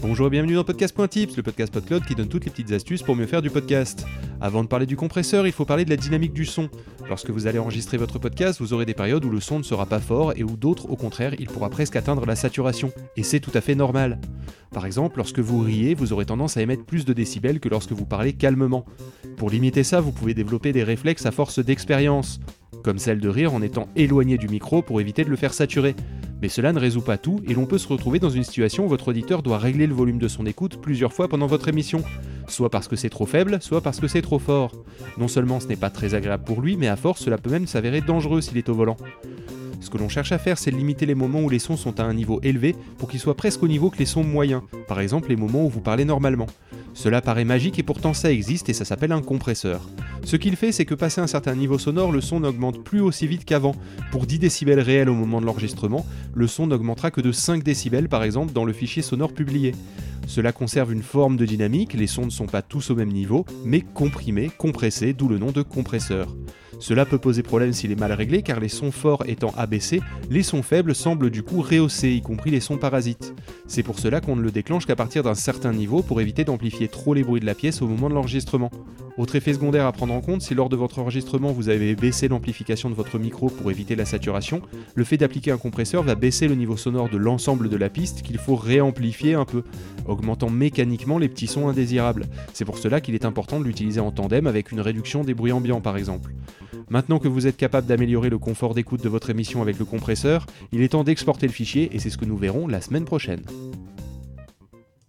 Bonjour et bienvenue dans Podcast.tips, le podcast PodCloud qui donne toutes les petites astuces pour mieux faire du podcast. Avant de parler du compresseur, il faut parler de la dynamique du son. Lorsque vous allez enregistrer votre podcast, vous aurez des périodes où le son ne sera pas fort et où d'autres, au contraire, il pourra presque atteindre la saturation. Et c'est tout à fait normal. Par exemple, lorsque vous riez, vous aurez tendance à émettre plus de décibels que lorsque vous parlez calmement. Pour limiter ça, vous pouvez développer des réflexes à force d'expérience, comme celle de rire en étant éloigné du micro pour éviter de le faire saturer. Mais cela ne résout pas tout et l'on peut se retrouver dans une situation où votre auditeur doit régler le volume de son écoute plusieurs fois pendant votre émission, soit parce que c'est trop faible, soit parce que c'est trop fort. Non seulement ce n'est pas très agréable pour lui, mais à force cela peut même s'avérer dangereux s'il est au volant. Ce que l'on cherche à faire, c'est de limiter les moments où les sons sont à un niveau élevé pour qu'ils soient presque au niveau que les sons moyens, par exemple les moments où vous parlez normalement. Cela paraît magique et pourtant ça existe et ça s'appelle un compresseur. Ce qu'il fait, c'est que passé un certain niveau sonore, le son n'augmente plus aussi vite qu'avant. Pour 10 décibels réels au moment de l'enregistrement, le son n'augmentera que de 5 décibels par exemple dans le fichier sonore publié. Cela conserve une forme de dynamique, les sons ne sont pas tous au même niveau, mais comprimés, compressés, d'où le nom de compresseur. Cela peut poser problème s'il est mal réglé car les sons forts étant abaissés, les sons faibles semblent du coup rehaussés, y compris les sons parasites. C'est pour cela qu'on ne le déclenche qu'à partir d'un certain niveau pour éviter d'amplifier trop les bruits de la pièce au moment de l'enregistrement. Autre effet secondaire à prendre en compte, si lors de votre enregistrement vous avez baissé l'amplification de votre micro pour éviter la saturation, le fait d'appliquer un compresseur va baisser le niveau sonore de l'ensemble de la piste qu'il faut réamplifier un peu, augmentant mécaniquement les petits sons indésirables. C'est pour cela qu'il est important de l'utiliser en tandem avec une réduction des bruits ambiants par exemple. Maintenant que vous êtes capable d'améliorer le confort d'écoute de votre émission avec le compresseur, il est temps d'exporter le fichier et c'est ce que nous verrons la semaine prochaine.